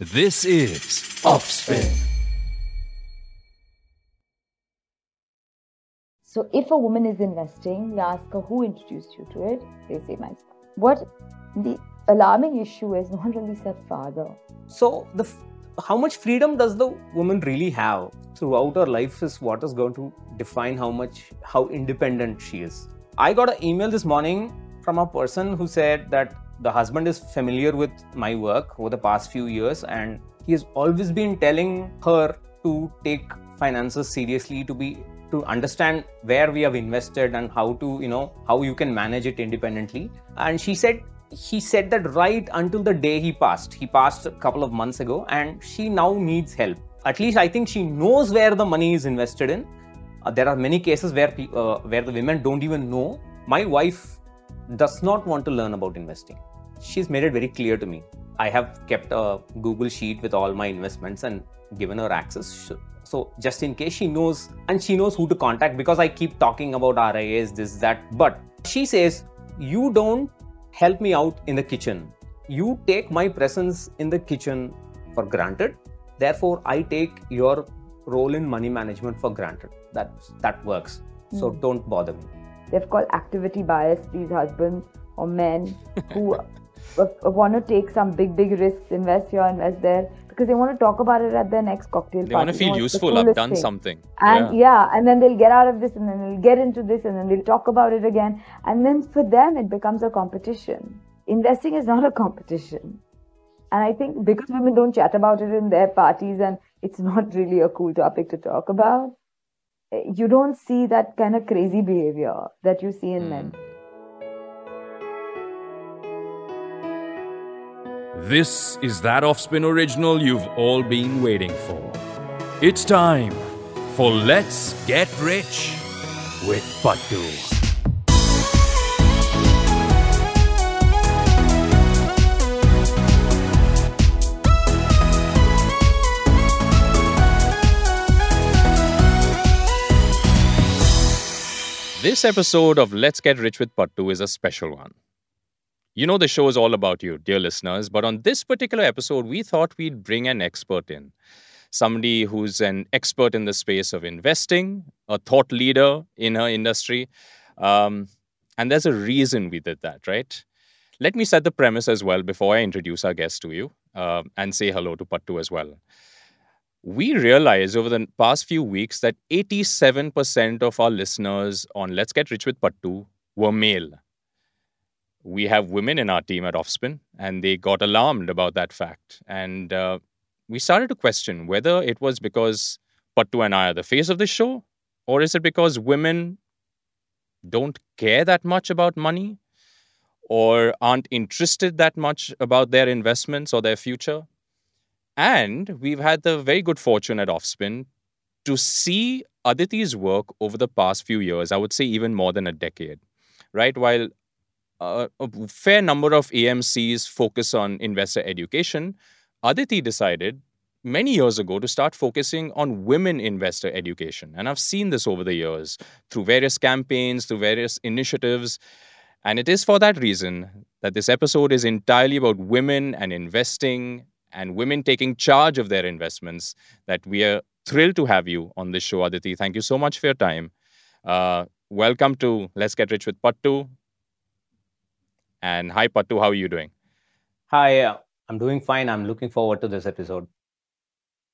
This is Offspin. So if a woman is investing, you ask her who introduced you to it, they say myself. What the alarming issue is not really said father. So the how much freedom does the woman really have throughout her life is what is going to define how much how independent she is. I got an email this morning from a person who said that the husband is familiar with my work over the past few years and he has always been telling her to take finances seriously to be to understand where we have invested and how to you know how you can manage it independently. And she said he said that right until the day he passed he passed a couple of months ago and she now needs help. At least i think she knows where the money is invested in. Uh, there are many cases where uh, where the women don't even know. My wife does not want to learn about investing she's made it very clear to me i have kept a google sheet with all my investments and given her access so just in case she knows and she knows who to contact because i keep talking about RIAs this that but she says you don't help me out in the kitchen. You take my presence in the kitchen for granted. Therefore, I take your role in money management for granted. That that works. So mm. don't bother me. They've called activity bias these husbands or men who want to take some big, big risks, invest here, invest there, because they want to talk about it at their next cocktail they party. want to feel useful. I've done thing. something. And yeah. yeah, and then they'll get out of this, and then they'll get into this, and then they'll talk about it again, and then for them it becomes a competition. Investing is not a competition, and I think because women don't chat about it in their parties, and it's not really a cool topic to talk about. Eh, you don't see that kind of crazy behavior that you see in mm. men. This is that Offspin original you've all been waiting for. It's time for Let's Get Rich with Pattu. This episode of Let's Get Rich with Pattu is a special one. You know, the show is all about you, dear listeners, but on this particular episode, we thought we'd bring an expert in. Somebody who's an expert in the space of investing, a thought leader in her industry. Um, and there's a reason we did that, right? Let me set the premise as well before I introduce our guest to you uh, and say hello to Pattu as well. We realized over the past few weeks that 87% of our listeners on Let's Get Rich with Pattu were male we have women in our team at Offspin, and they got alarmed about that fact. And uh, we started to question whether it was because Pattu and I are the face of the show, or is it because women don't care that much about money, or aren't interested that much about their investments or their future. And we've had the very good fortune at Offspin to see Aditi's work over the past few years, I would say even more than a decade, right? While uh, a fair number of AMCs focus on investor education, Aditi decided many years ago to start focusing on women investor education. And I've seen this over the years through various campaigns, through various initiatives. And it is for that reason that this episode is entirely about women and investing and women taking charge of their investments that we are thrilled to have you on this show, Aditi. Thank you so much for your time. Uh, welcome to Let's Get Rich with Pattu. And hi, Pattu, how are you doing? Hi, uh, I'm doing fine. I'm looking forward to this episode.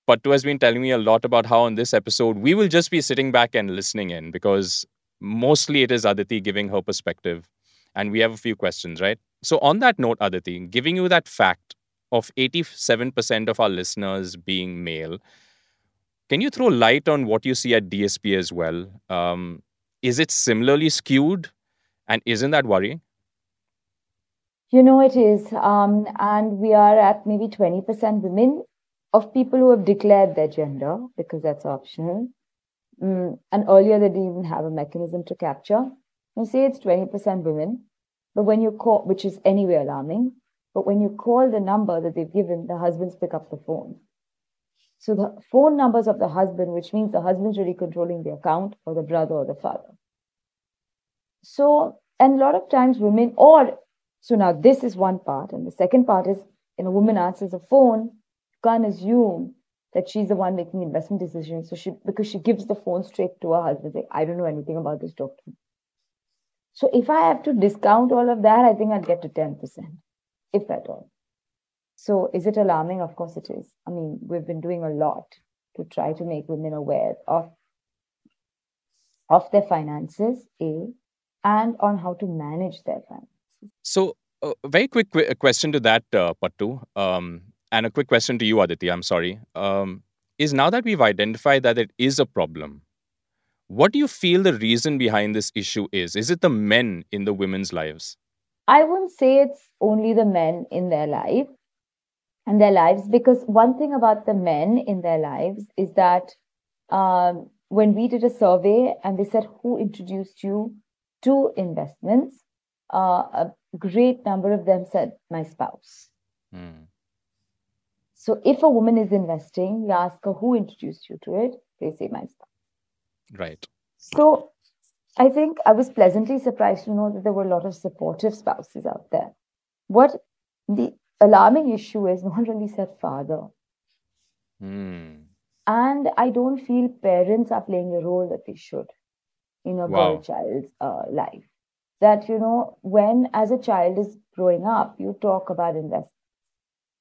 Pattu has been telling me a lot about how on this episode we will just be sitting back and listening in because mostly it is Aditi giving her perspective. And we have a few questions, right? So, on that note, Aditi, giving you that fact of 87% of our listeners being male, can you throw light on what you see at DSP as well? Um, is it similarly skewed? And isn't that worrying? You know, it is. Um, and we are at maybe 20% women of people who have declared their gender because that's optional. Mm, and earlier, they didn't even have a mechanism to capture. You say it's 20% women, but when you call, which is anyway alarming, but when you call the number that they've given, the husbands pick up the phone. So the phone numbers of the husband, which means the husband's really controlling the account, or the brother or the father. So, and a lot of times women, or so now this is one part. And the second part is, you a woman answers a phone you can't assume that she's the one making investment decisions. So she because she gives the phone straight to her husband, saying, I don't know anything about this doctor. So if I have to discount all of that, I think I'd get to 10%, if at all. So is it alarming? Of course it is. I mean, we've been doing a lot to try to make women aware of, of their finances, A, and on how to manage their finances. So, a uh, very quick qu- question to that, uh, Pattu, um, and a quick question to you, Aditi. I'm sorry. Um, is now that we've identified that it is a problem, what do you feel the reason behind this issue is? Is it the men in the women's lives? I wouldn't say it's only the men in their life and their lives because one thing about the men in their lives is that um, when we did a survey and they said who introduced you to investments uh, a great number of them said my spouse mm. so if a woman is investing you ask her who introduced you to it they say my spouse Right. So I think I was pleasantly surprised to know that there were a lot of supportive spouses out there. What the alarming issue is, no one really said father. Mm. And I don't feel parents are playing a role that they should in a wow. girl child's uh, life. That, you know, when as a child is growing up, you talk about investment.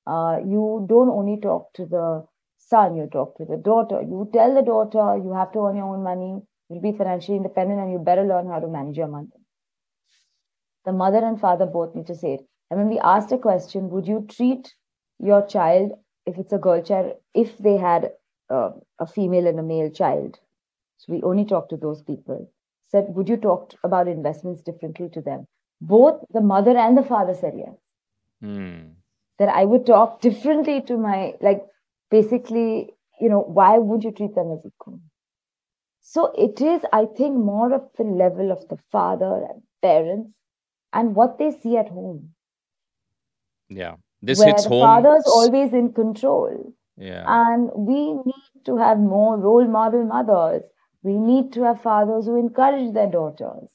Uh, you don't only talk to the son, you talk to the daughter. You tell the daughter you have to earn your own money, you'll be financially independent, and you better learn how to manage your money. The mother and father both need to say it. And when we asked a question, would you treat your child, if it's a girl child, if they had uh, a female and a male child? So we only talk to those people. Said, would you talk about investments differently to them? Both the mother and the father said yes. Mm. That I would talk differently to my, like, basically, you know, why would you treat them as equal? So it is, I think, more of the level of the father and parents and what they see at home. Yeah. This where hits the home. father's always in control. Yeah. And we need to have more role model mothers. We need to have fathers who encourage their daughters.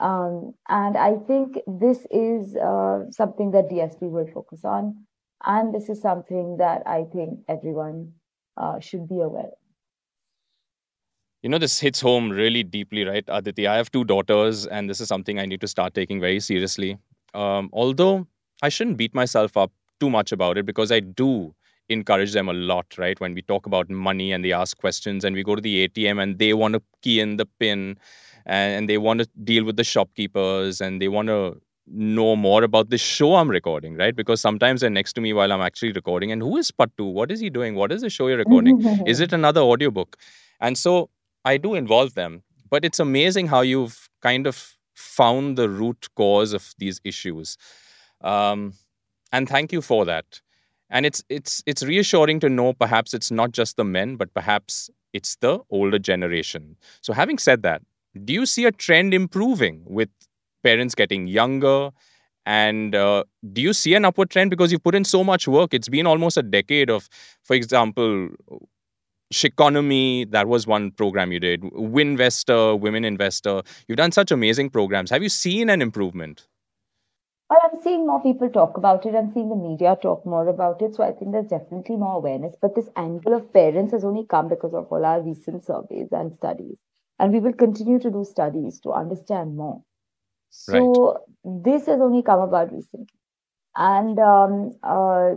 Um, and I think this is uh, something that DSP will focus on. And this is something that I think everyone uh, should be aware of. You know, this hits home really deeply, right, Aditi? I have two daughters, and this is something I need to start taking very seriously. Um, although I shouldn't beat myself up too much about it because I do encourage them a lot, right? When we talk about money and they ask questions, and we go to the ATM and they want to key in the pin and they want to deal with the shopkeepers and they want to know more about the show I'm recording, right? Because sometimes they're next to me while I'm actually recording. And who is Pattu? What is he doing? What is the show you're recording? is it another audiobook? And so I do involve them. But it's amazing how you've kind of found the root cause of these issues. Um, and thank you for that. And it's it's it's reassuring to know perhaps it's not just the men, but perhaps it's the older generation. So having said that, do you see a trend improving with parents getting younger? And uh, do you see an upward trend because you put in so much work? It's been almost a decade of, for example, Shikonomy, that was one program you did. Winvestor, Women Investor. You've done such amazing programs. Have you seen an improvement? Well, I'm seeing more people talk about it. I'm seeing the media talk more about it. So I think there's definitely more awareness. But this angle of parents has only come because of all our recent surveys and studies. And we will continue to do studies to understand more. So right. this has only come about recently. And um, uh,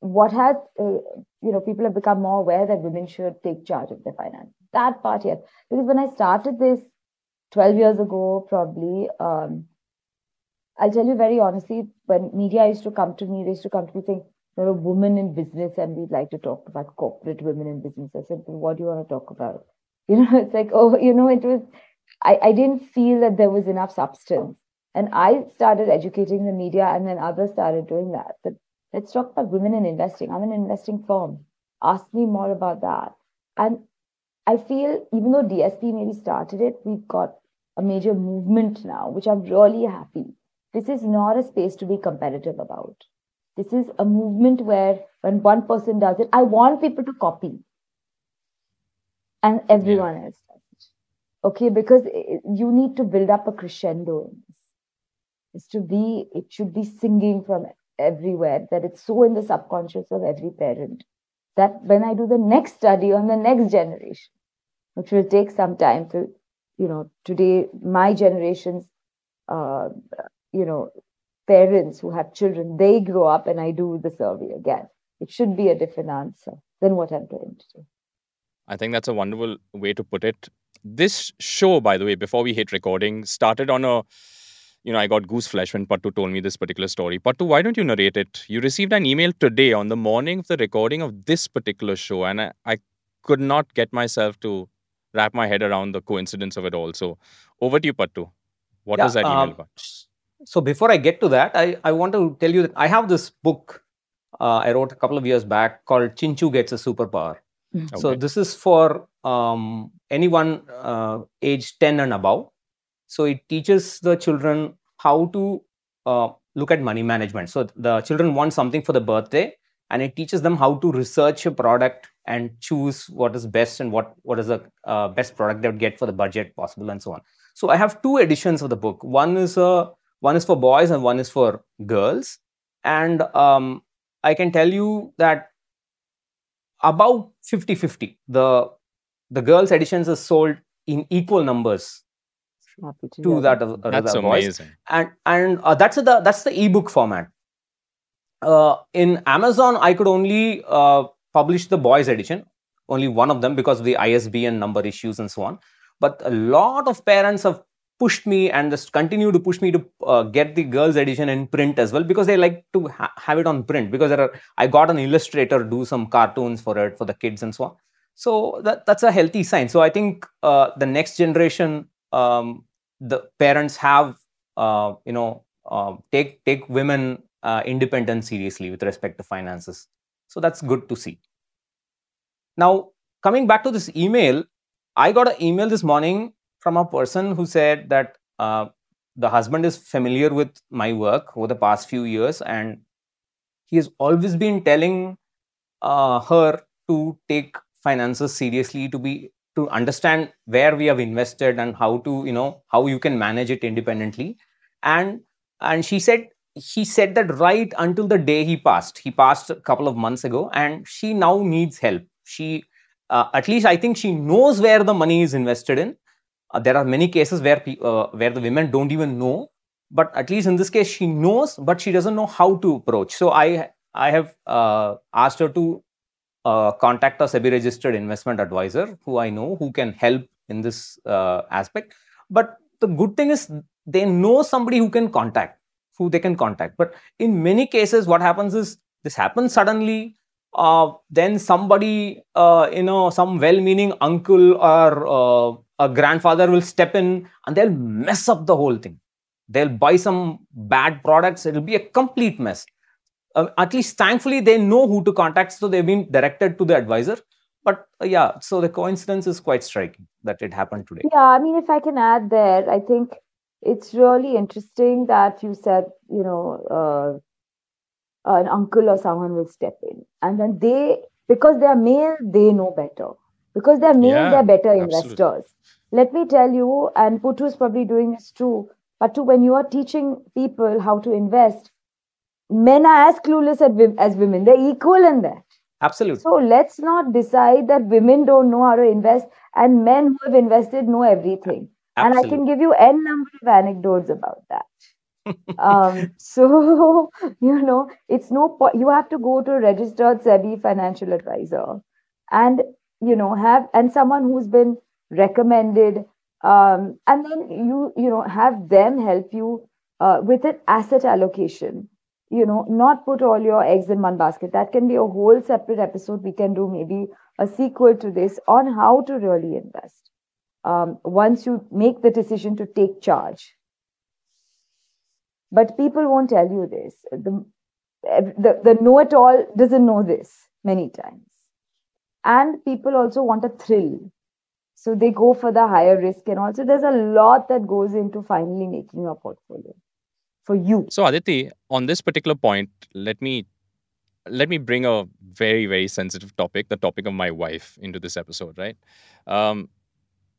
what has, uh, you know, people have become more aware that women should take charge of their finances. That part, yes. Because when I started this 12 years ago, probably, um, I'll tell you very honestly, when media used to come to me, they used to come to me saying, you're a woman in business and we'd like to talk about corporate women in business. I said, well, what do you want to talk about? You know, it's like, oh, you know, it was, I, I didn't feel that there was enough substance. And I started educating the media, and then others started doing that. But let's talk about women in investing. I'm an investing firm. Ask me more about that. And I feel even though DSP maybe started it, we've got a major movement now, which I'm really happy. This is not a space to be competitive about. This is a movement where when one person does it, I want people to copy. And everyone yeah. else okay because you need to build up a crescendo in this is to be it should be singing from everywhere that it's so in the subconscious of every parent that when I do the next study on the next generation, which will take some time to, you know, today my generation's, uh, you know, parents who have children, they grow up and I do the survey again. It should be a different answer than what I'm getting to do. I think that's a wonderful way to put it. This show, by the way, before we hit recording, started on a you know, I got goose flesh when Pattu told me this particular story. Pattu, why don't you narrate it? You received an email today on the morning of the recording of this particular show, and I, I could not get myself to wrap my head around the coincidence of it all. So, over to you, Pattu. What yeah, was that email um, about? So, before I get to that, I, I want to tell you that I have this book uh, I wrote a couple of years back called Chinchu Gets a Superpower. Mm. Okay. So, this is for um, anyone uh, age 10 and above so it teaches the children how to uh, look at money management. So the children want something for the birthday, and it teaches them how to research a product and choose what is best and what what is the uh, best product they would get for the budget possible and so on. So I have two editions of the book. One is a uh, one is for boys and one is for girls. And um, I can tell you that about 50-50. The the girls editions are sold in equal numbers Happy to, to that. Uh, that's amazing. And and uh, that's the that's the ebook format. Uh, in Amazon, I could only uh, publish the boys edition, only one of them because of the ISBN number issues and so on. But a lot of parents have pushed me and just continue to push me to uh, get the girls edition in print as well because they like to ha- have it on print because there are i got an illustrator do some cartoons for it for the kids and so on. So that, that's a healthy sign. So i think uh, the next generation um, the parents have uh, you know uh, take take women uh, independence seriously with respect to finances. So that's good to see. Now coming back to this email i got an email this morning from a person who said that uh, the husband is familiar with my work over the past few years and he has always been telling uh, her to take finances seriously to be to understand where we have invested and how to you know how you can manage it independently. And and she said he said that right until the day he passed he passed a couple of months ago and she now needs help. She uh, at least i think she knows where the money is invested in uh, there are many cases where uh, where the women don't even know but at least in this case she knows but she doesn't know how to approach so i i have uh, asked her to uh, contact a SEBI registered investment advisor who I know who can help in this uh, aspect. But the good thing is they know somebody who can contact, who they can contact. But in many cases, what happens is this happens suddenly. Uh, then somebody, uh, you know, some well-meaning uncle or uh, a grandfather will step in and they'll mess up the whole thing. They'll buy some bad products. It'll be a complete mess. Uh, at least thankfully they know who to contact so they've been directed to the advisor. But uh, yeah so the coincidence is quite striking that it happened today. Yeah i mean if i can add there i think it's really interesting that you said you know uh, an uncle or someone will step in. And then they because they are male they know better because they're male yeah, they're better investors absolutely. let me tell you and Pattu is probably doing this too but to when you are teaching people how to invest men are as clueless as women. They're equal in that. Absolutely. So let's not decide that women don't know how to invest and men who have invested know everything. Absolutely. And I can give you n number of anecdotes about that. um, so you know, it's no point. You have to go to a registered SEBI financial advisor, and you know have and someone who's been recommended, um, and then you you know have them help you uh, with an asset allocation you know, not put all your eggs in one basket. That can be a whole separate episode. We can do maybe a sequel to this on how to really invest um, once you make the decision to take charge. But people won't tell you this. The, the, the know it all doesn't know this many times. And people also want a thrill. So they go for the higher risk. And also, there's a lot that goes into finally making your portfolio for you. So Aditi, on this particular point, let me let me bring a very very sensitive topic, the topic of my wife, into this episode. Right? Um,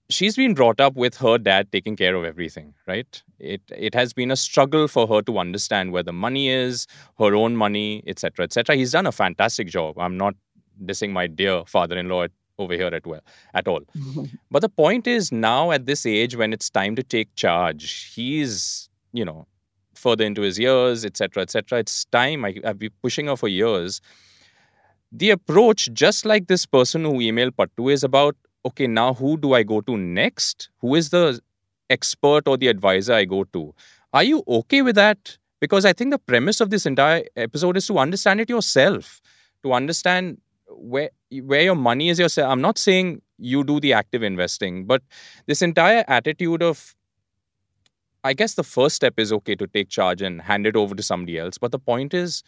she's been brought up with her dad taking care of everything, right? It it has been a struggle for her to understand where the money is, her own money, etc., etc. He's done a fantastic job. I'm not dissing my dear father-in-law over here at well at all. but the point is now at this age when it's time to take charge, he's you know further into his years, etc., etc. It's time. I, I've been pushing her for years. The approach, just like this person who emailed Pattu, is about okay, now who do I go to next? Who is the expert or the advisor I go to? Are you okay with that? Because I think the premise of this entire episode is to understand it yourself, to understand where where your money is yourself. I'm not saying you do the active investing, but this entire attitude of I guess the first step is okay to take charge and hand it over to somebody else. But the point is,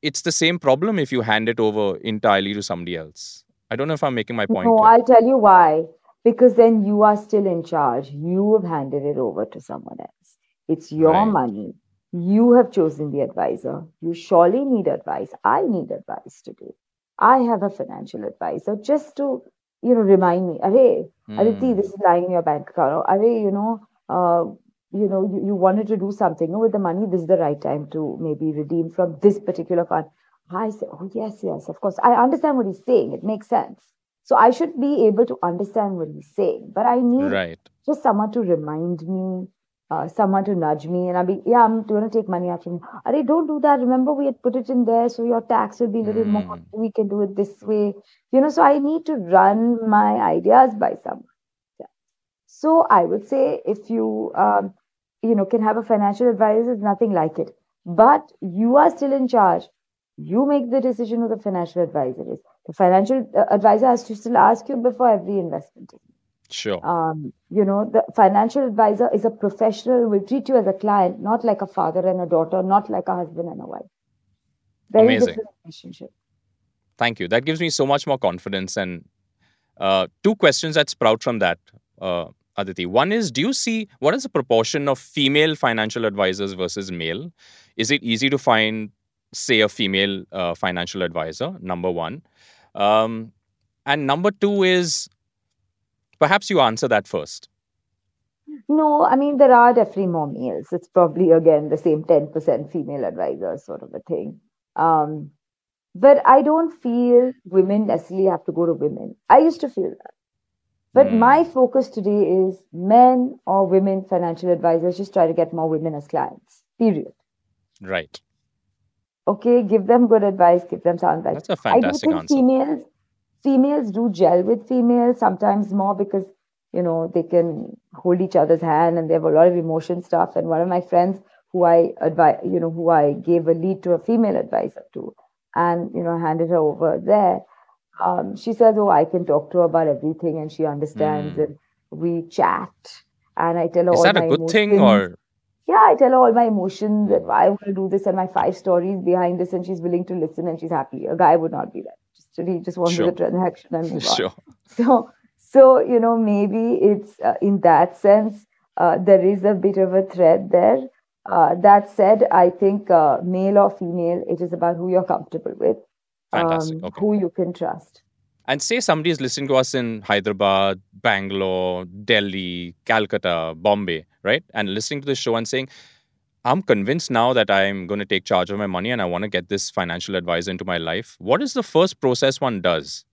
it's the same problem if you hand it over entirely to somebody else. I don't know if I'm making my point. No, clear. I'll tell you why. Because then you are still in charge. You have handed it over to someone else. It's your right. money. You have chosen the advisor. You surely need advice. I need advice today. I have a financial advisor just to, you know, remind me, Array, mm. Aditi, this is lying in your bank account. Array, you know, uh, you know, you, you wanted to do something with the money. This is the right time to maybe redeem from this particular fund. I say, oh, yes, yes, of course. I understand what he's saying. It makes sense. So I should be able to understand what he's saying. But I need right. just someone to remind me, uh, someone to nudge me. And I'll be, yeah, I'm going to take money out from you. Are don't do that. Remember, we had put it in there. So your tax will be a little mm. more. Hmm. We can do it this way. You know, so I need to run my ideas by someone. Yeah. So I would say if you, um, you know, can have a financial advisor, there's nothing like it. But you are still in charge you make the decision who the financial advisor is. The financial uh, advisor has to still ask you before every investment. Sure. Um, you know, the financial advisor is a professional, will treat you as a client, not like a father and a daughter, not like a husband and a wife. Very Amazing. different relationship. Thank you. That gives me so much more confidence. And uh, two questions that sprout from that, uh, Aditi. One is Do you see what is the proportion of female financial advisors versus male? Is it easy to find say a female uh, financial advisor number one um, and number two is perhaps you answer that first. No i mean there are definitely more males. It's probably again the same 10% female advisors sort of a thing. Um, but i don't feel women necessarily have to go to women. I used to feel that. But mm. my focus today is men or women financial advisors just try to get more women as clients period. Right. Okay give them good advice give them sound advice. That's a fantastic I do think answer. females females do gel with females sometimes more because you know they can hold each other's hand and they have a lot of emotion stuff and one of my friends who i advise you know who i gave a lead to a female advisor to and you know handed her over there um, she says oh i can talk to her about everything and she understands mm. and we chat and i tell her is all that a good emotions. thing or yeah, I tell her all my emotions and why I want to do this and my five stories behind this, and she's willing to listen and she's happy. A guy would not be that. He just wants sure. the transaction and move sure. on. So, so you know, maybe it's uh, in that sense uh, there is a bit of a thread there. Uh, that said, I think uh, male or female, it is about who you're comfortable with, Fantastic. Um, okay. who you can trust. And say somebody is listening to us in Hyderabad, Bangalore, Delhi, Calcutta, Bombay, right? And listening to the show and saying, I'm convinced now that I'm going to take charge of my money and I want to get this financial advisor into my life. What is the first process one does?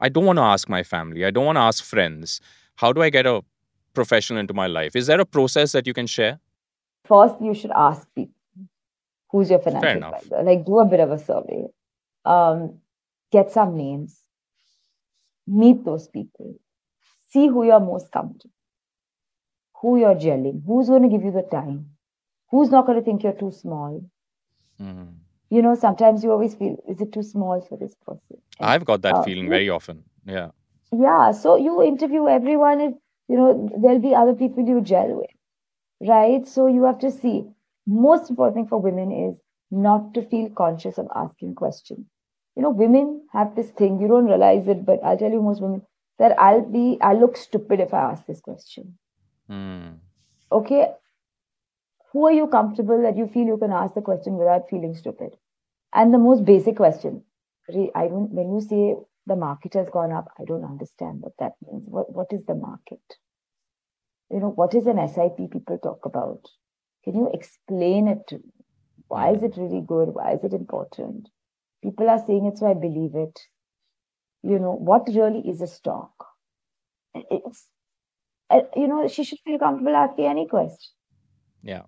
I don't want to ask my family. I don't want to ask friends. How do I get a professional into my life? Is there a process that you can share? First, you should ask people who's your financial advisor. Like, do a bit of a survey, um, get some names, meet those people, see who you're most comfortable, who you're gelling, who's going to give you the time, who's not going to think you're too small. Mm. You know, sometimes you always feel, is it too small for this person? And, I've got that uh, feeling very often. Yeah. Yeah. So you interview everyone, and, you know, there'll be other people you gel with, right? So you have to see. Most important thing for women is not to feel conscious of asking questions you know, women have this thing, you don't realize it, but I'll tell you most women that I'll be, I'll look stupid if I ask this question. Mm. Okay. Who are you comfortable that you feel you can ask the question without feeling stupid? And the most basic question, I don't, when you say the market has gone up. I don't understand what that means. What, what is the market? You know, what is an SIP people talk about? Can you explain it to me? Why is it really good? Why is it important? People are saying it, so I believe it. You know, what really is a stock? It's, uh, you know, she should feel comfortable asking any question. Yeah.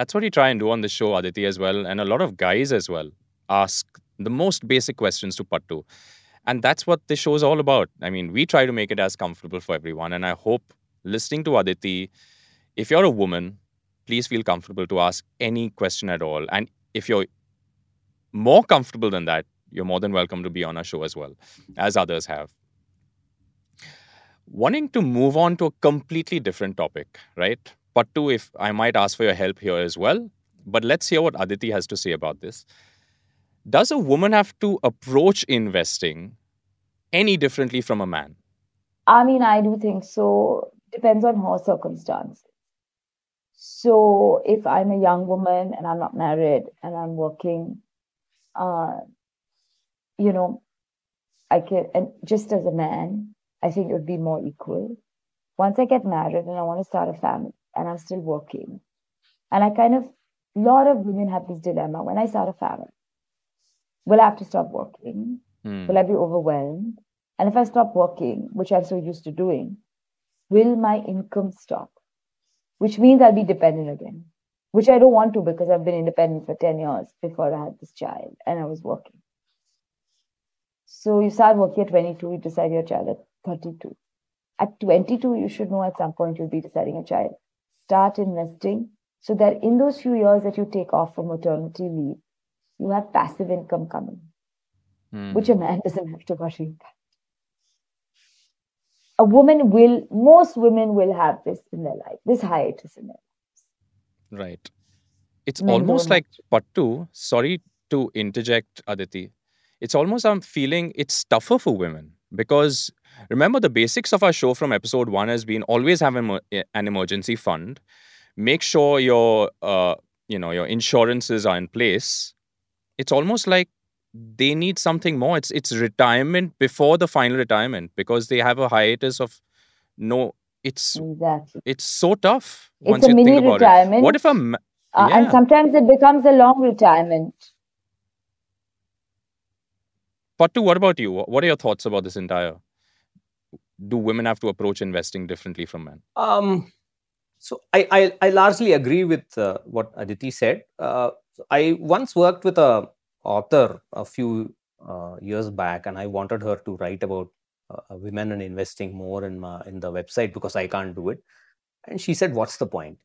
That's what you try and do on the show, Aditi, as well. And a lot of guys as well ask the most basic questions to Pattu. And that's what the show is all about. I mean, we try to make it as comfortable for everyone. And I hope listening to Aditi, if you're a woman, please feel comfortable to ask any question at all. And if you're more comfortable than that, you're more than welcome to be on our show as well, as others have. Wanting to move on to a completely different topic, right? Pattu, if I might ask for your help here as well, but let's hear what Aditi has to say about this. Does a woman have to approach investing any differently from a man? I mean, I do think so. Depends on her circumstances. So, if I'm a young woman and I'm not married and I'm working, uh, you know, I can, and just as a man, I think it would be more equal. Once I get married and I want to start a family and I'm still working, and I kind of, a lot of women have this dilemma when I start a family will I have to stop working? Hmm. Will I be overwhelmed? And if I stop working, which I'm so used to doing, will my income stop? Which means I'll be dependent again, which I don't want to because I've been independent for 10 years before I had this child and I was working. So you start working at 22, you decide your child at 32. At 22, you should know at some point you'll be deciding a child. Start investing so that in those few years that you take off for maternity leave, you have passive income coming, Hmm. which a man doesn't have to worry about. A woman will, most women will have this in their life, this hiatus in their life. Right. It's Men almost like Pattu, sorry to interject, Aditi. It's almost I'm feeling it's tougher for women because remember the basics of our show from episode one has been always have an, an emergency fund, make sure your uh, you know your insurances are in place. It's almost like they need something more. It's it's retirement before the final retirement because they have a hiatus of no. It's Exactly. it's so tough It's once a you mini think about retirement. it. What if a Uh, And sometimes it becomes a long retirement. Pattu, what about you? What are your thoughts about this entire? Do women have to approach investing differently from men? Um, so I, I, I largely agree with uh, what Aditi said. Uh, I once worked with a author a few uh, years back, and I wanted her to write about uh, women and investing more in my, in the website because I can't do it. And she said, "What's the point?"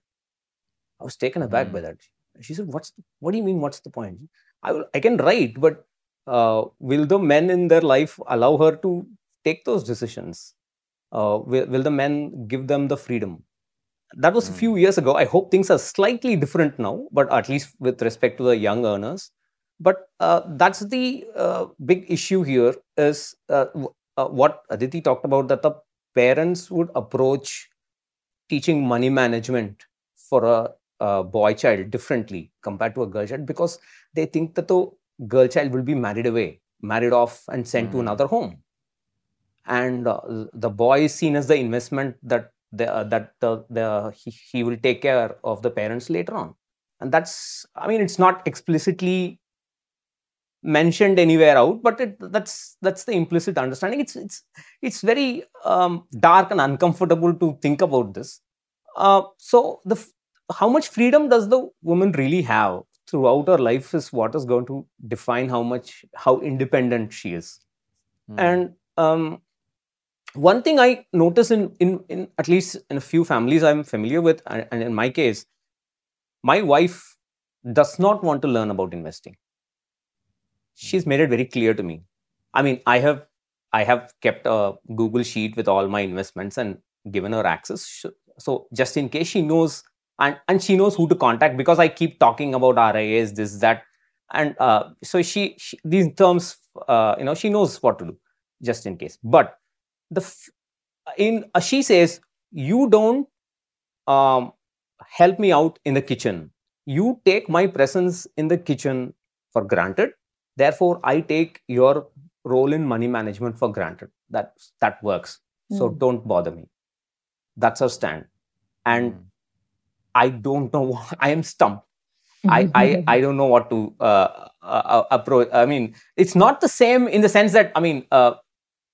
I was taken aback Mm. by that. She said, "What's the, what do you mean? What's the point? I will, I can write, but uh, will the men in their life allow her to take those decisions? Uh, will, will the men give them the freedom?" That was a Mm. few years ago. I hope things are slightly different now, but at least with respect to the young earners. But uh, that's the uh, big issue here is uh, uh, what Aditi talked about that the parents would approach teaching money management for a, a boy child differently compared to a girl child because they think that the girl child will be married away, married off, and sent to Mm. another home. And uh, the boy is seen as the investment that the, uh, that the, the he, he will take care of the parents later on. And that's, I mean, it's not explicitly mentioned anywhere out but it that's that's the implicit understanding it's it's it's very um, dark and uncomfortable to think about this uh, so the how much freedom does the woman really have throughout her life is what is going to define how much how independent she is Hmm. and um, one thing i notice in, in in at least in a few families i'm familiar with and, in my case my wife does not want to learn about investing. She's made it very clear to me. I mean i have i have kept a google sheet with all my investments and given her access. So just in case she knows and and she knows who to contact because i keep talking about RIAs this that. And uh, so she, she these terms uh, you know she knows what to do just in case. But the f- in uh, she says you don't um, help me out in the kitchen you take my presence in the kitchen for granted therefore i take your role in money management for granted. That that works. So Mm. don't bother me. That's her stand. And Mm. I don't know. What, I am stumped. I, I I don't know what to uh, uh, approach. I mean, it's not the same in the sense that I mean, uh,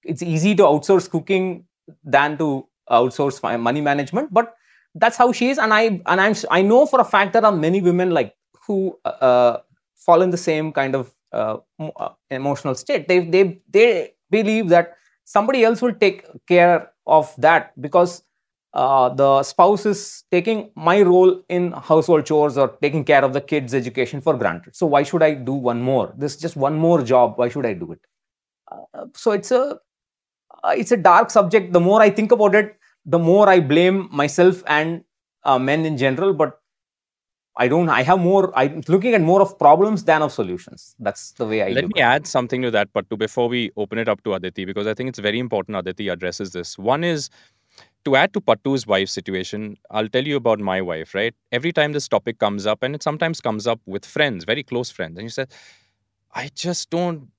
it's easy to outsource cooking than to outsource my money management. But that's how she is, and I and I'm I know for a fact there are many women like who uh, fall in the same kind of uh, uh, emotional state. They they they believe that somebody else will take care of that because uh, the spouse is taking my role in household chores or taking care of the kids' education for granted. So why should I do one more? This is just one more job. Why should I do it? Uh, so it's a uh, it's a dark subject. The more I think about it, the more I blame myself and uh, men in general. But I don't. I have more. I'm looking at more of problems than of solutions. That's the way I Let me add something to that, Pattu, before we open it up to Aditi, because I think it's very important Aditi addresses this. One is to add to Pattu's wife situation, I'll tell you about my wife, right? Every time this topic comes up, and it sometimes comes up with friends, very close friends, and you say, I just don't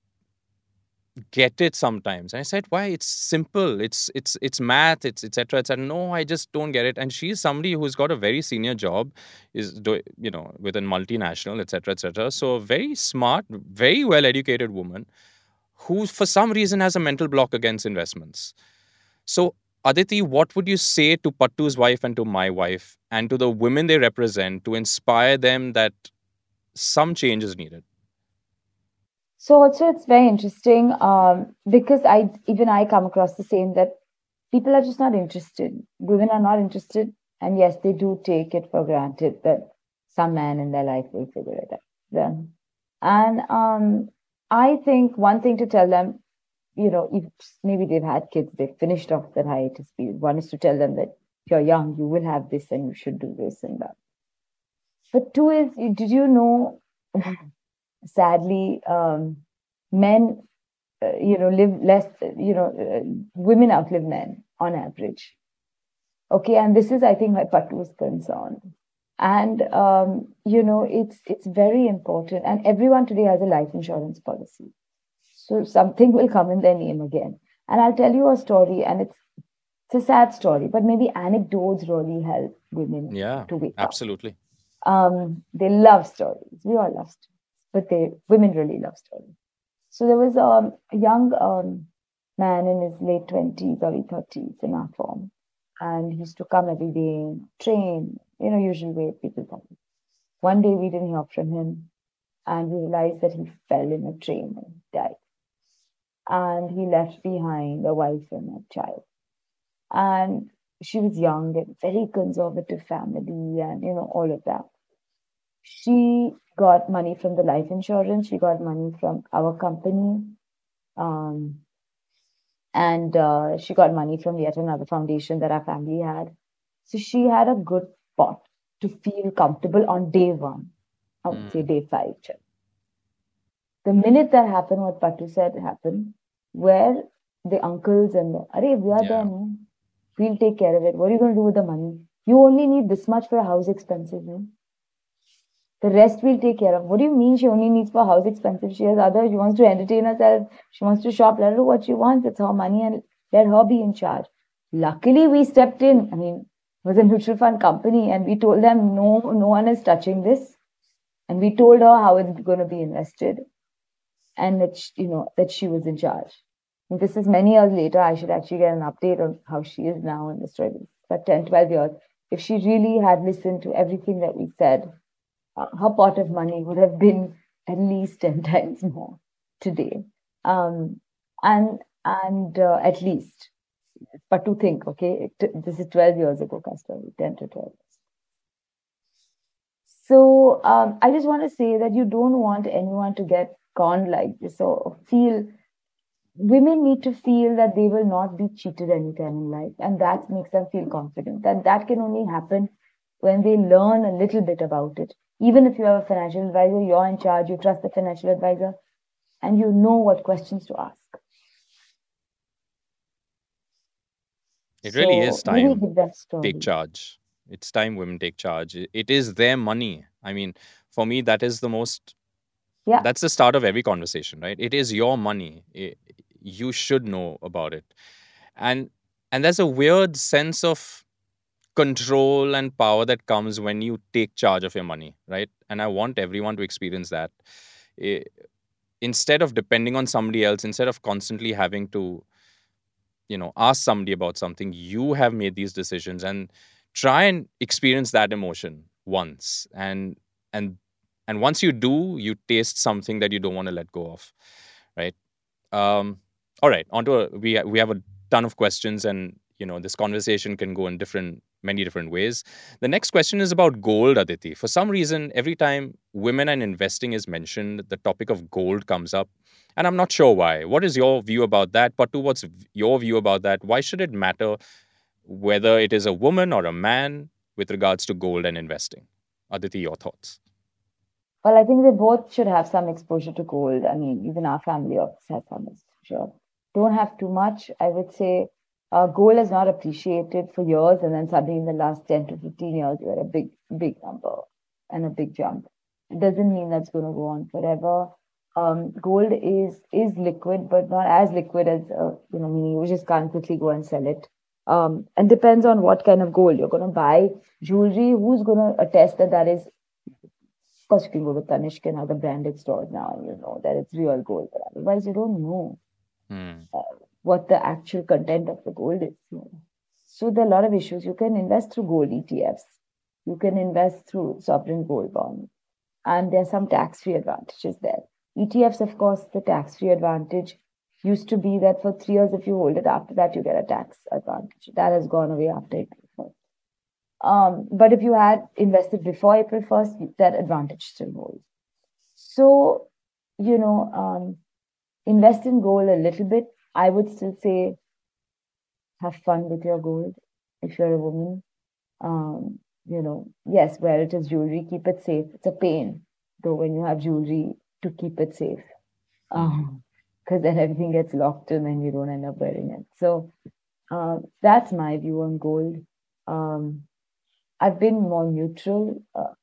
get it sometimes. And I said, why? It's simple. It's it's it's math. It's etc. etc. No, I just don't get it. And she's somebody who's got a very senior job, is do, you know with a multinational, etc. etc. So a very smart, very well educated woman, who for some reason has a mental block against investments. So Aditi, what would you say to Pattu's wife and to my wife and to the women they represent to inspire them that some change is needed? So also it's very interesting um, because I even I come across the same that people are just not interested. Women are not interested, and yes, they do take it for granted that some man in their life will figure it out. Then, and um, I think one thing to tell them, you know, if maybe they've had kids, they've finished off that hiatus period. One is to tell them that if you're young, you will have this, and you should do this and that. But two is, did you know? Sadly, um, men, uh, you know, live less, you know, uh, women outlive men on average. Okay, and this is, I think, my Pattu is concerned. And, um, you know, it's, it's very important. And everyone today has a life insurance policy. So something will come in their name again. And I'll tell you a story, and it's, it's a sad story, but maybe anecdotes really help women Yeah, to wake up absolutely. um, they love stories. We all love stories, but they women really love stories. So there was um, a young um, man in his late twenties, early thirties in our form, and he used to come every day, train, you know, usual way people come. One day we didn't hear from him, and we realized that he fell in a train and died, and he left behind a wife and a child, and she was young and very conservative family, and you know all of that she got money from the life insurance. She got money from our company. Um, and uh, she got money from yet another foundation that our family had. So she had a good pot to feel comfortable on day one i would say day five the minute that happened what Pattu said happened where the uncles and the Arey, we are Yeah. there no? we'll take care of it. What are you going to do with the money? You only need this much for house expenses no? The rest we'll take care of. What do you mean she only needs for house expenses? She has other, she wants to entertain herself, she wants to shop, let her do what she wants. It's her money and let her be in charge. Luckily, we stepped in. I mean, it was a mutual fund company and we told them no, no one is touching this. And we told her how it's going to be invested and that, she, you know, that she was in charge. And this is many years later. I should actually get an update on how she is now in the story. But 10, 12 years. If she really had listened to everything that we said, her pot of money would have been at least 10 times more today. Um, and and uh, at least, but to think, okay, it, this is 12 years ago, Kastavi, 10 to 12 years. So um, I just want to say that you don't want anyone to get gone like this or feel women need to feel that they will not be cheated anytime in life and that makes them feel confident that that can only happen when they learn a little bit about it even if you have a financial advisor you're in charge you trust the financial advisor and you know what questions to ask It really So is time take charge. It's time women take charge. It is their money. I mean, for me, that is the most Yeah. That's the start of every conversation, right? It is your money. I- you should know about it. And and there's a weird sense of control and power that comes when you take charge of your money, right? And I want everyone to experience that. I- instead of depending on somebody else, instead of constantly having to, you know, ask somebody about something, you have made these decisions and try and experience that emotion once. And and and once you do, you taste something that you don't want to let go of, right? Um, all right, onto a, we we have a ton of questions, and you know this conversation can go in different many different ways. The next question is about gold, Aditi. For some reason, every time women and investing is mentioned, the topic of gold comes up. And I'm not sure why. What is your view about that? Pattu, what's your view about that? Why should it matter whether it is a woman or a man with regards to gold and investing? Aditi, your thoughts. Well, I think they both should have some exposure to gold. I mean, even our family office has some exposure. Don't have too much. I would say uh, gold is not appreciated for years, and then suddenly in the last 10 to 15 years, you had a big, big number and a big jump. It doesn't mean that's going to go on forever. Um, gold is is liquid, but not as liquid as uh, you know. Meaning you just can't quickly go and sell it. Um, and depends on what kind of gold you're going to buy. Jewelry, who's going to attest that that is of course, you can go to Tanishq and other branded stores now, and you know that it's real gold. But otherwise, you don't know Hmm. What the actual content of the gold is. So there are a lot of issues. You can invest through gold ETFs. You can invest through sovereign gold bonds, and there are some tax-free advantages there. ETFs, of course, the tax-free advantage used to be that for three years, if you hold it, after that you get a tax advantage. That has gone away after April 1st. Um, but if you had invested before April 1st, that advantage still holds. So, you know, um, invest in gold a little bit. I would still say have fun with your gold if you're a woman. Um, you know, yes, wear it as jewelry, keep it safe. It's a pain, though, when you have jewelry to keep it safe. Because then everything gets locked and then you don't end up wearing it. So uh, that's my view on gold. Um, I've been more neutral, uh,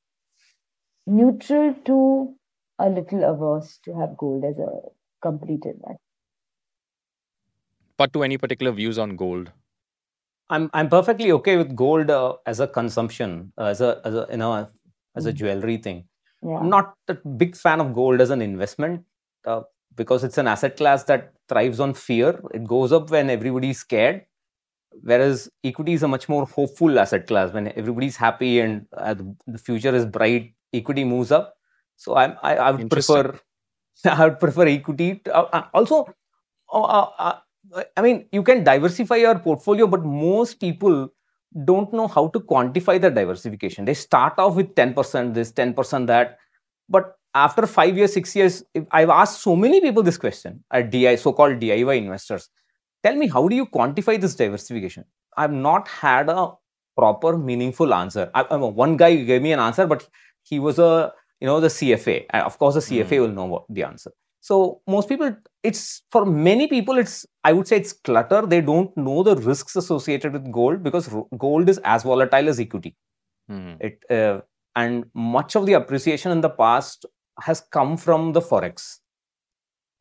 neutral to a little averse to have gold as a complete investment. Pattu, any particular views on gold? I'm I'm perfectly okay with gold uh, as a consumption, uh, as a as a you know as a Mm. jewelry thing. Yeah. I'm not a big fan of gold as an investment uh, because it's an asset class that thrives on fear. It goes up when everybody's scared, whereas equity is a much more hopeful asset class. When everybody's happy and uh, the, the future is bright, equity moves up. So I'm, I I would prefer I would prefer equity. To, uh, uh, also, uh, uh, uh, I mean, you can diversify your portfolio, but most people don't know how to quantify the diversification. They start off with 10% this, 10% that. But after five years, six years, I've asked so many people this question at DI, so-called DIY investors. Tell me, how do you quantify this diversification? I've not had a proper, meaningful answer. I, I mean, one guy gave me an answer, but he was a, you know, the CFA. Uh, Of course, the CFA Hmm. will know what the answer. So most people, it's for many people, it's I would say it's clutter. They don't know the risks associated with gold because gold is as volatile as equity. Hmm. It uh, and much of the appreciation in the past has come from the forex.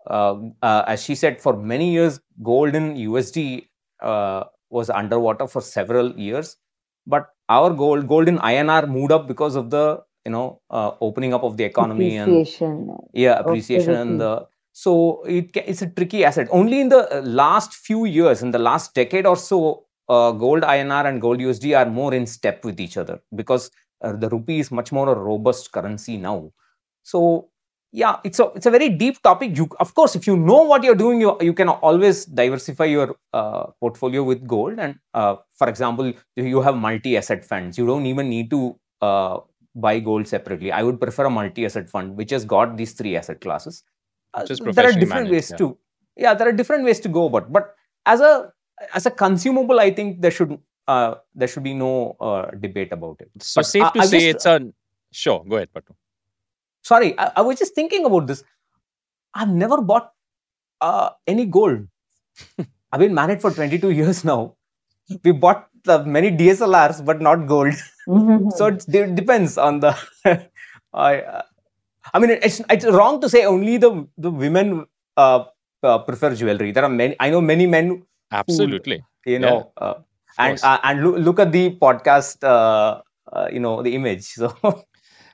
Uh, uh, as she said, for many years, gold in USD uh, was underwater for several years, but our gold, gold in INR, moved up because of the you know uh, opening up of the economy and Appreciation. yeah appreciation and the so it it's a tricky asset. Only in the uh, last few years in the last decade or so uh, gold inr and gold usd are more in step with each other because uh, the rupee is much more a robust currency now. So yeah it's a it's a very deep topic. You of course if you know what you're doing you, you can always diversify your uh, portfolio with gold and uh, for example you have multi asset funds. You don't even need to uh, buy gold separately i would prefer a multi asset fund which has got these three asset classes uh, there are different managed, ways yeah. to yeah there are different ways to go about but as a as a consumable i think there should uh, there should be no uh, debate about it So But safe to I say just- it's a sure. Go ahead, Pattu. sorry I, I was just thinking about this i've never bought uh, any gold i've been married for 22 years now we bought uh, many dslrs but not gold so it de- depends on the I, uh, I mean, it's it's wrong to say only the the women uh, uh, prefer jewelry. There are many. I know many men. Absolutely. Who, you know, uh, and uh, and look, look at the podcast. Uh, uh, you know the image. So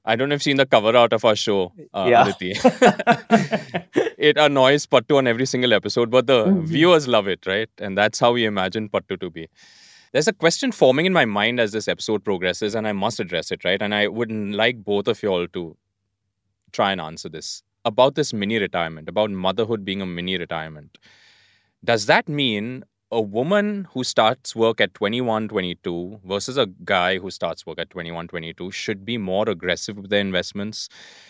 I don't know if you've seen the cover art of our show, uh, Yeah. Aditi. it annoys Pattu on every single episode, but the Mhm. viewers love it, right? And that's how we imagine Pattu to be. There's a question forming in my mind as this episode progresses, and I must address it, right? And I would like both of you all to try and answer this about this mini retirement, about motherhood being a mini retirement. Does that mean a woman who starts work at 21, 22 versus a guy who starts work at 21, 22 should be more aggressive with their investments?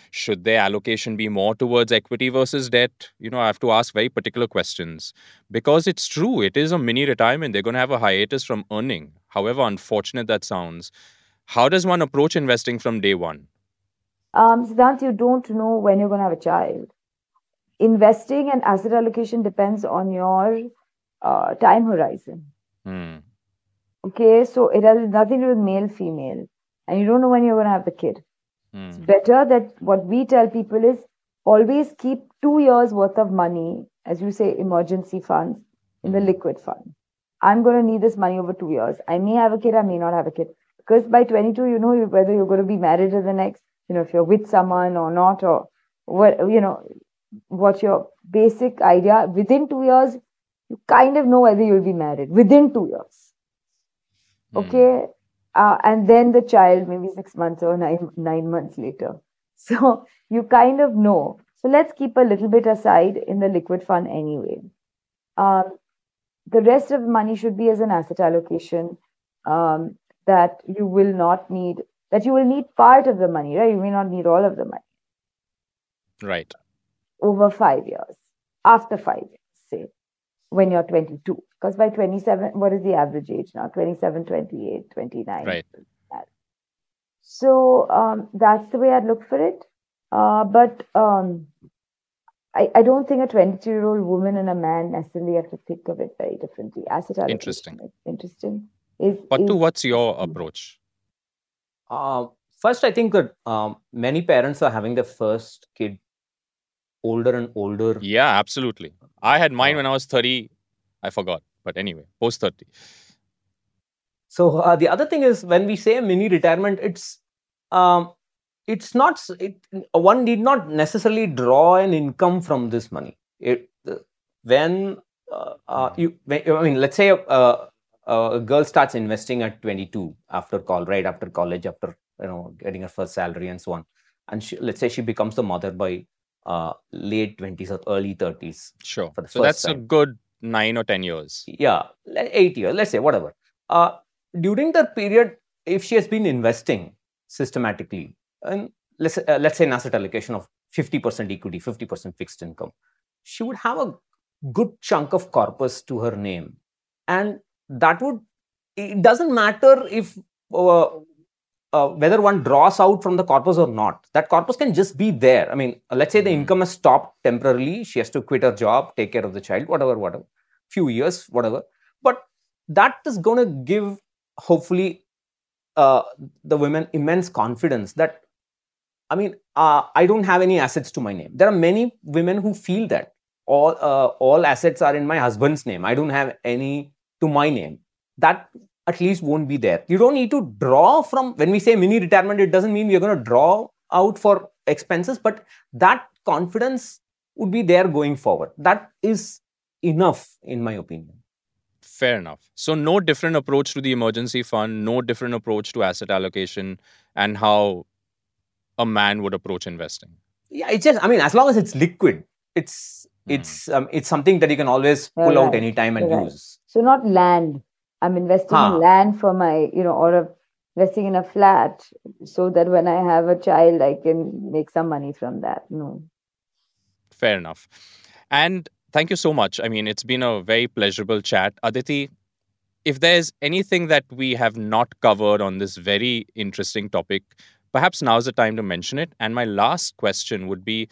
Should their allocation be more towards equity versus debt? You know, I have to ask very particular questions because it's true. It is a mini retirement. They're going to have a hiatus from earning, however unfortunate that sounds. How does one approach investing from day one? Um, Siddhant, you don't know when you're going to have a child. Investing and asset allocation depends on your uh, time horizon. Hmm. Okay, so it has nothing to do with male, female, and you don't know when you're going to have the kid. Hmm. It's better that what we tell people is always keep two years worth of money, as you say, emergency funds in the liquid fund. I'm going to need this money over two years. I may have a kid, I may not have a kid. Because by 22, you know whether you're going to be married to the next, you know, if you're with someone or not, or what, you know, what your basic idea. Within two years, you kind of know whether you'll be married. Within two years. Hmm. Okay. Uh, and then the child maybe six months or nine nine months later. So you kind of know. So let's keep a little bit aside in the liquid fund anyway. Um, the rest of the money should be as an asset allocation um, that you will not need. That you will need part of the money, right? You may not need all of the money Right. over five years. After five years, say, when you're 22. Because by 27, what is the average age now? 27, 28, 29. Right. So um, that's the way I'd look for it. Uh, but um, I, I don't think a 22 year old woman and a man necessarily have to think of it very differently. Asset allocation Interesting. is interesting. Is, Pattu, is- what's your approach? Uh, first, I think that um, many parents are having their first kid older and older. Yeah, absolutely. I had mine Uh, when I was 30. I forgot. But anyway, post 30. So uh, the other thing is when we say mini retirement, it's um, it's not it, one need not necessarily draw an income from this money. It uh, when uh, uh, you when, I mean let's say uh, a girl starts investing at 22 after call right after college after you know getting her first salary and so on, and she, let's say she becomes the mother by uh, late 20s or early 30s Sure. For the So that's a good nine or 10 years. yeah eight years let's say whatever uh, during that period if she has been investing systematically and let's uh, let's say an asset allocation of 50% equity 50% fixed income she would have a good chunk of corpus to her name and that would it doesn't matter if uh, uh, whether one draws out from the corpus or not that corpus can just be there. I mean let's say the Mhm. income has stopped temporarily. She has to quit her job take care of the child whatever whatever. Few years whatever. But that is going to give hopefully uh, the women immense confidence that i mean uh, i don't have any assets to my name. There are many women who feel that all uh, all assets are in my husband's name. I don't have any to my name. That at least won't be there you don't need to draw from when we say mini retirement it doesn't mean we're going to draw out for expenses but that confidence would be there going forward that is enough in my opinion Fair enough. So, no different approach to the emergency fund, no different approach to asset allocation, and how a man would approach investing. yeah it's just i mean as long as it's liquid it's Hmm. it's um, it's something that you can always pull Right, out anytime and right. use So not land. I'm investing Huh. in land for my, you know, or investing in a flat so that when I have a child, I can make some money from that. No. Fair enough. And thank you so much. I mean, it's been a very pleasurable chat. Aditi, if there's anything that we have not covered on this very interesting topic, perhaps now's the time to mention it. And my last question would be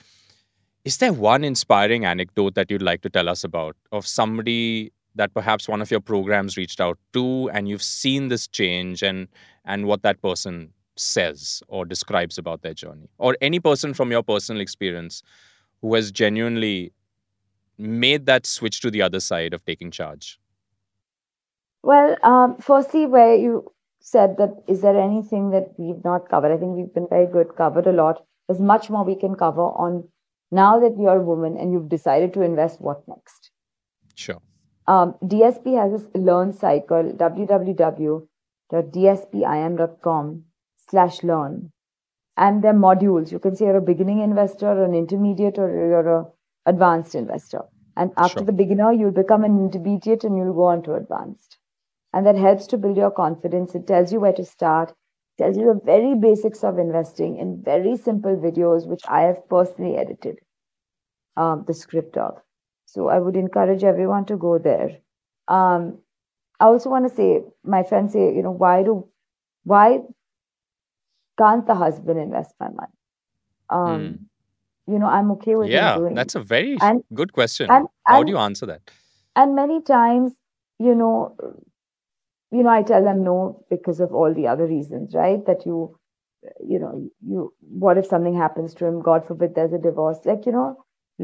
Is there one inspiring anecdote that you'd like to tell us about of somebody that perhaps one of your programs reached out to and you've seen this change and and what that person says or describes about their journey, or any person from your personal experience who has genuinely made that switch to the other side of taking charge? Well, um, firstly, where you said that, is there anything that we've not covered? I think we've been very good, covered a lot. There's much more we can cover on now that you're a woman and you've decided to invest, what next? Sure. Um, DSP has this learn cycle, www.dspim.com slash learn. And they're modules. You can say you're a beginning investor, an intermediate, or you're a advanced investor. And after Sure. the beginner, you'll become an intermediate and you'll go on to advanced. And that helps to build your confidence. It tells you where to start, tells you the very basics of investing in very simple videos, which I have personally edited um, the script of. So I would encourage everyone to go there. Um, I also want to say, my friends say, you know, why do, why can't the husband invest my money? Um, You know, I'm okay with. Yeah, doing that's a very And- good question. and- How and- do you answer that? and many times you know you know i tell them no because of all the other reasons right that you you know you what if something happens to him god forbid there's a divorce like you know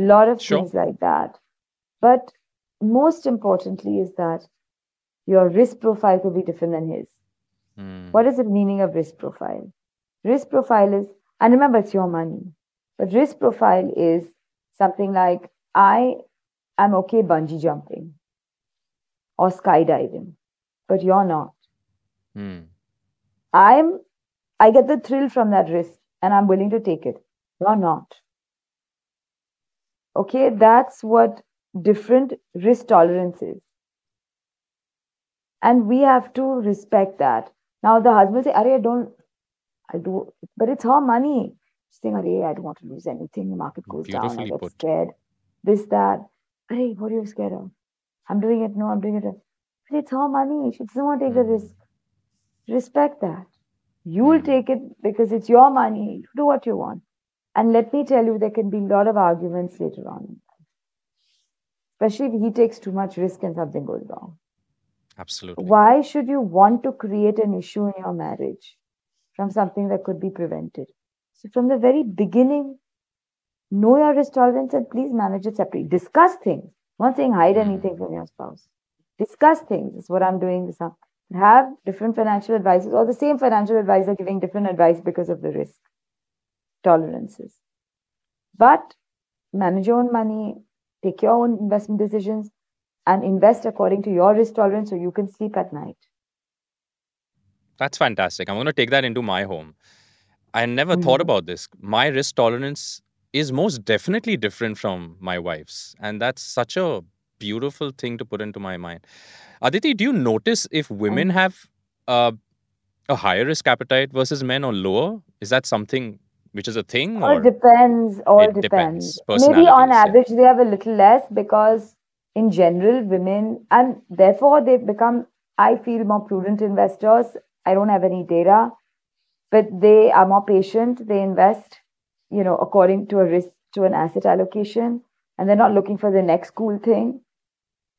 a lot of Sure. things like that but most importantly is that your risk profile could be different than his Hmm. what is the meaning of risk profile? Risk profile is, and remember, it's your money. But risk profile is something like I am okay bungee jumping or skydiving, but you're not. Hmm. I'm, I get the thrill from that risk and I'm willing to take it. You're not. Okay, that's what different risk tolerances. And we have to respect that. Now the husband say, Arey, I don't I'll do but it's her money. She's saying, Arey, I don't want to lose anything. The market goes down. I get put. scared. This, that. Arey, what are you scared of? I'm doing it. No, I'm doing it. But it's her money. She doesn't want to take the Mhm. risk. Respect that. You will Mhm. take it because it's your money. You do what you want. And let me tell you, there can be a lot of arguments later on. Especially if he takes too much risk and something goes wrong. Absolutely. Why should you want to create an issue in your marriage from something that could be prevented? So, from the very beginning, know your risk tolerance and please manage it separately. Discuss things. I'm not saying hide Mm. anything from your spouse. Discuss things. This is what I'm doing. This have different financial advisors or the same financial advisor giving different advice because of the risk tolerances. But manage your own money, take your own investment decisions, and invest according to your risk tolerance so you can sleep at night. That's fantastic. I'm going to take that into my home. I never thought Mhm. about this. My risk tolerance is most definitely different from my wife's. And that's such a beautiful thing to put into my mind. Aditi, do you notice if women Mm. have uh, a higher risk appetite versus men or lower? Is that something which is a thing? All Or depends. All depends. depends. Maybe on Personalities, yeah. average they have a little less because in general women and therefore they've become I feel more prudent investors. I don't have any data, but they are more patient. They invest, you know, according to a risk to an asset allocation, and they're not looking for the next cool thing.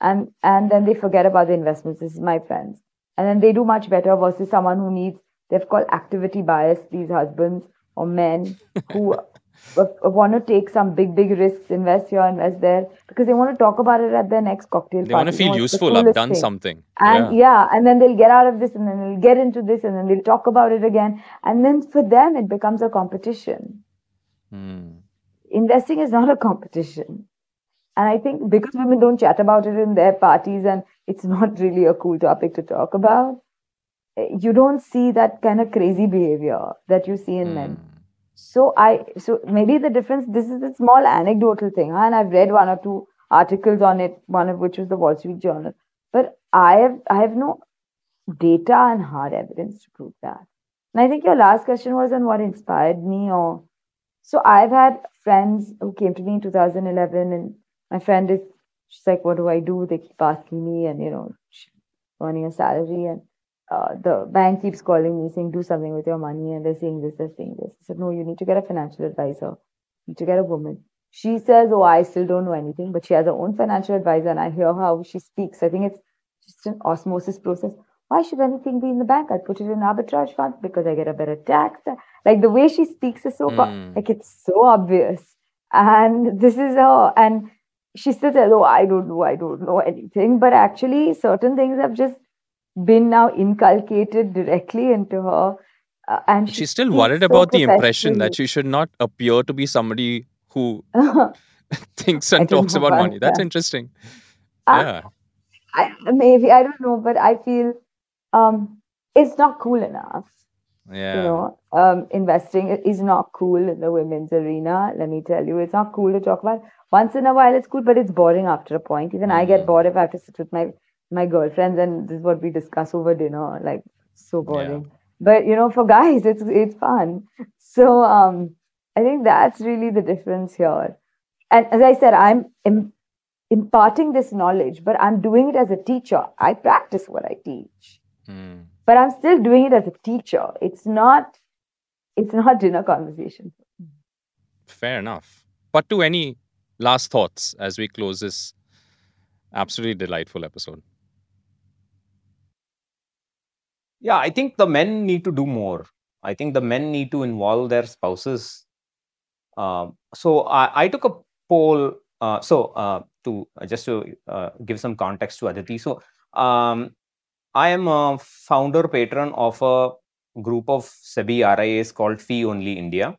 And and then they forget about the investments. This is my friends, and then they do much better versus someone who needs. They've called activity bias. These husbands or men who want to take some big big risks, invest here, invest there, because they want to talk about it at their next cocktail they want to party. feel No, it's useful. I've done thing. something. And yeah. yeah. and then they'll get out of this and then they'll get into this and then they'll talk about it again. And then for them, it becomes a competition. Hmm. Investing is not a competition. And I think because women don't chat about it in their parties and it's not really a cool topic to talk about, eh, you don't see that kind of crazy behavior that you see in men. So I so maybe the difference this is a small anecdotal thing, huh? and I've read one or two articles on it, one of which was the Wall Street Journal. But I have I have no data and hard evidence to prove that. And I think your last question was on what inspired me or so I've had friends who came to me in 2011 and my friend is she's like, What do I do? They keep asking me and you know earning a salary and uh, the bank keeps calling me saying, do something with your money. And they're saying this, they're saying this. I said, no, you need to get a financial advisor. You need to get a woman. She says, oh, I still don't know anything, but she has her own financial advisor. And I hear how she speaks. I think it's just an osmosis process. why should anything be in the bank? I'll put it in arbitrage funds because I get a better tax. Like the way she speaks is so Mm. like it's so obvious. And this is her and she still says, Oh, I don't know, I don't know anything. But actually certain things have just been now inculcated directly into her. Uh, and she She's still worried so about the impression that she should not appear to be somebody who thinks and talks about money. That's that. interesting. I- yeah. I, maybe I don't know, but I feel um, it's not cool enough. Yeah. You know, um, investing is not cool in the women's arena. Let me tell you, it's not cool to talk about. Once in a while, it's cool, but it's boring after a point. Even I get Mhm. bored if I have to sit with my my girlfriends and this is what we discuss over dinner. Like so boring. But you know, for guys, it's it's fun. So um, I think that's really the difference here. And as I said, I'm im- imparting this knowledge, but I'm doing it as a teacher. I practice what I teach, Mm. but I'm still doing it as a teacher. It's not, it's not dinner conversation. Fair enough. Pattu any last thoughts as we close this absolutely delightful episode? Yeah, I think the men need to do more. I think the men need to involve their spouses. Um, so I, I took a poll. Uh, so uh, to uh, just to uh, give some context to Aditi. So um, I am a founder patron of a group of SEBI RIAs called Fee Only India,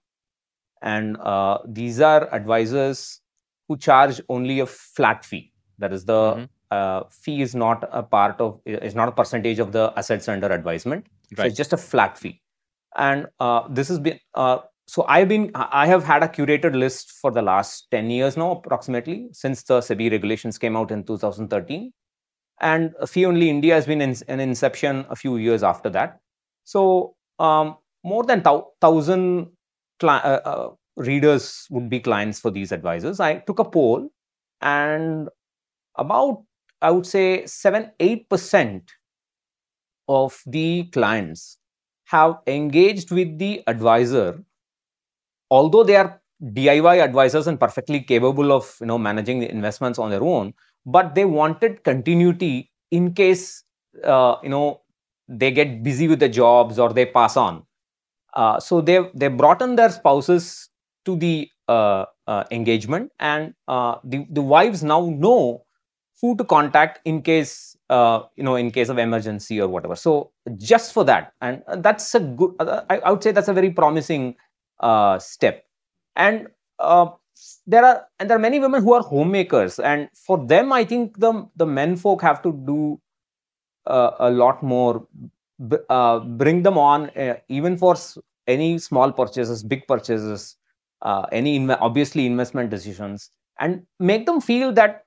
and uh, these are advisors who charge only a flat fee. That is the Mhm. Uh, fee is not a part of is not a percentage of the assets under advisement. So it's just a flat fee. And uh, this has been uh, so I've been I have had a curated list for the last 10 years now, approximately, since the SEBI regulations came out in 2013. And Fee Only India has been in, an inception a few years after that. So um, more than thou- thousand readers would be clients for these advisors. I took a poll, and about I would say seven eight percent of the clients have engaged with the advisor, although they are DIY advisors and perfectly capable of you know managing the investments on their own, but they wanted continuity in case uh, you know they get busy with the jobs or they pass on. Uh, so they they brought in their spouses to the uh, uh, engagement, and uh, the the wives now know who to contact in case uh, you know in case of emergency or whatever. So just for that, and uh, that's a good. Uh, I, I would say that's a very promising uh, step. And uh, there are and there are many women who are homemakers, and for them, I think the the men folk have to do uh, a lot more. Bring them on even for any small purchases, big purchases, any obviously investment decisions, and make them feel that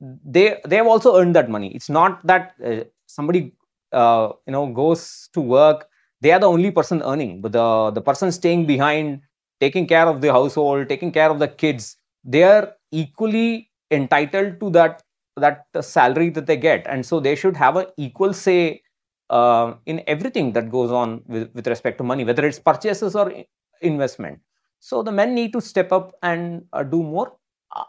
they they have also earned that money. It's not that uh, somebody uh, you know goes to work they are the only person earning, but the the person staying behind, taking care of the household, taking care of the kids, they are equally entitled to that that salary that they get, and so they should have an equal say uh, in everything that goes on with, with respect to money, whether it's purchases or investment. So the men need to step up and uh, do more.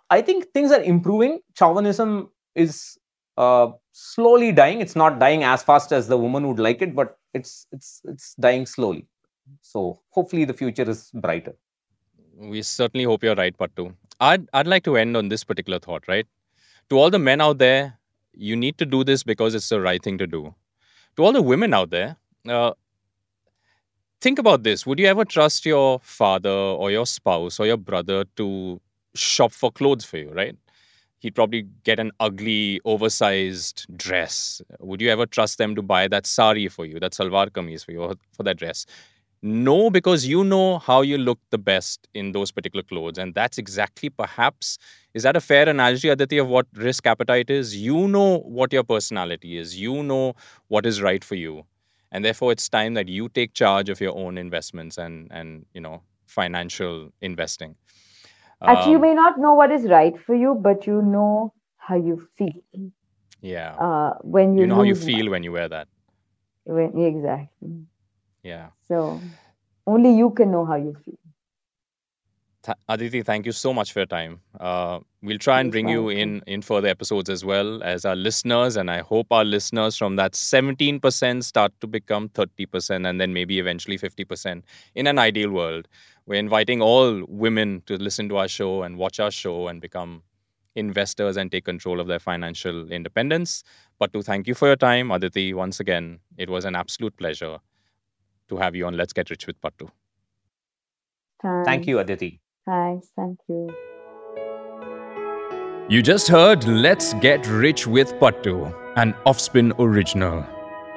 I think things are improving. Chauvinism is uh, slowly dying. It's not dying as fast as the woman would like it, but it's it's it's dying slowly. So hopefully the future is brighter. We certainly hope you're right, Pattu. I'd, I'd like to end on this particular thought, right? To all the men out there, you need to do this because it's the right thing to do. To all the women out there, uh, think about this. Would you ever trust your father or your spouse or your brother to shop for clothes for you, right? He'd probably get an ugly, oversized dress. Would you ever trust them to buy that sari for you, that salwar kameez for you, for that dress? No, because you know how you look the best in those particular clothes. And that's exactly perhaps, is that a fair analogy, Aditi, of what risk appetite is? You know what your personality is, you know what is right for you. And therefore, it's time that you take charge of your own investments and, and you know, financial investing. Actually, you Um, may not know what is right for you, but you know how you feel yeah. uh, when you you know how you feel when you wear that. When, exactly. Yeah. So only you can know how you feel. Th- Aditi, thank you so much for your time. Uh, we'll try and bring you in in further episodes as well as our listeners, and I hope our listeners from that 17% start to become 30%, and then maybe eventually 50%. In an ideal world, we're inviting all women to listen to our show and watch our show and become investors and take control of their financial independence. But to thank you for your time, Aditi, once again, it was an absolute pleasure to have you on Let's Get Rich with Pattu. Thanks. Thank you, Aditi. Thanks. Thank you. You just heard Let's Get Rich with Pattu, an Offspin original.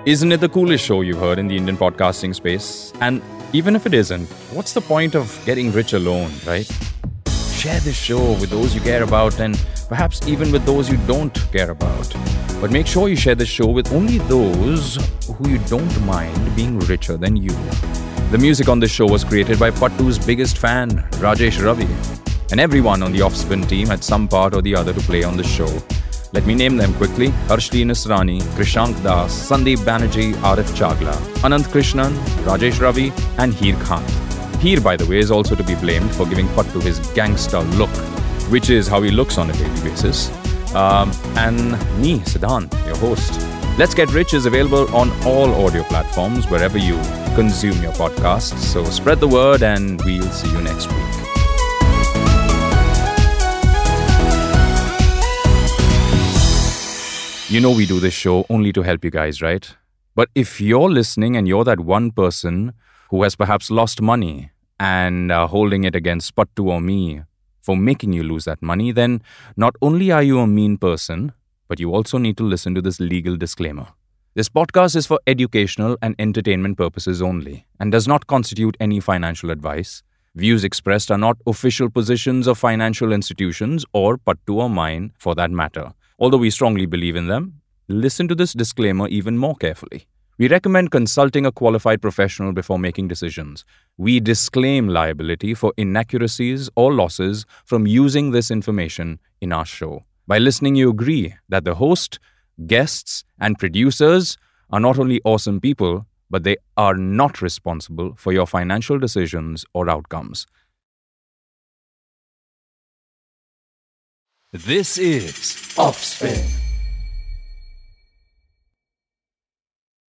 Isn't it the coolest show you've heard in the Indian podcasting space? And even if it isn't, what's the point of getting rich alone, right? Share this show with those you care about and perhaps even with those you don't care about. But make sure you share this show with only those who you don't mind being richer than you. The music on this show was created by Pattu's biggest fan, Rajesh Ravi. And everyone on the Offspin team had some part or the other to play on the show. Let me name them quickly Harshli Nisrani, Krishank Das, Sandeep Banerjee, Arif Chagla, Anand Krishnan, Rajesh Ravi, and Heer Khan. Heer, by the way, is also to be blamed for giving Pattu his gangster look, which is how he looks on a daily basis. Um, and me, Siddhant, your host. Let's Get Rich is available on all audio platforms wherever you consume your podcasts. So spread the word, and we'll see you next week. You know, we do this show only to help you guys, right? But if you're listening and you're that one person who has perhaps lost money and uh, holding it against Pattu or me for making you lose that money, then not only are you a mean person, but you also need to listen to this legal disclaimer. This podcast is for educational and entertainment purposes only and does not constitute any financial advice. Views expressed are not official positions of financial institutions or Pattu or mine for that matter. Although we strongly believe in them, listen to this disclaimer even more carefully. We recommend consulting a qualified professional before making decisions. We disclaim liability for inaccuracies or losses from using this information in our show. By listening, you agree that the host, guests, and producers are not only awesome people, but they are not responsible for your financial decisions or outcomes. This is Offspin.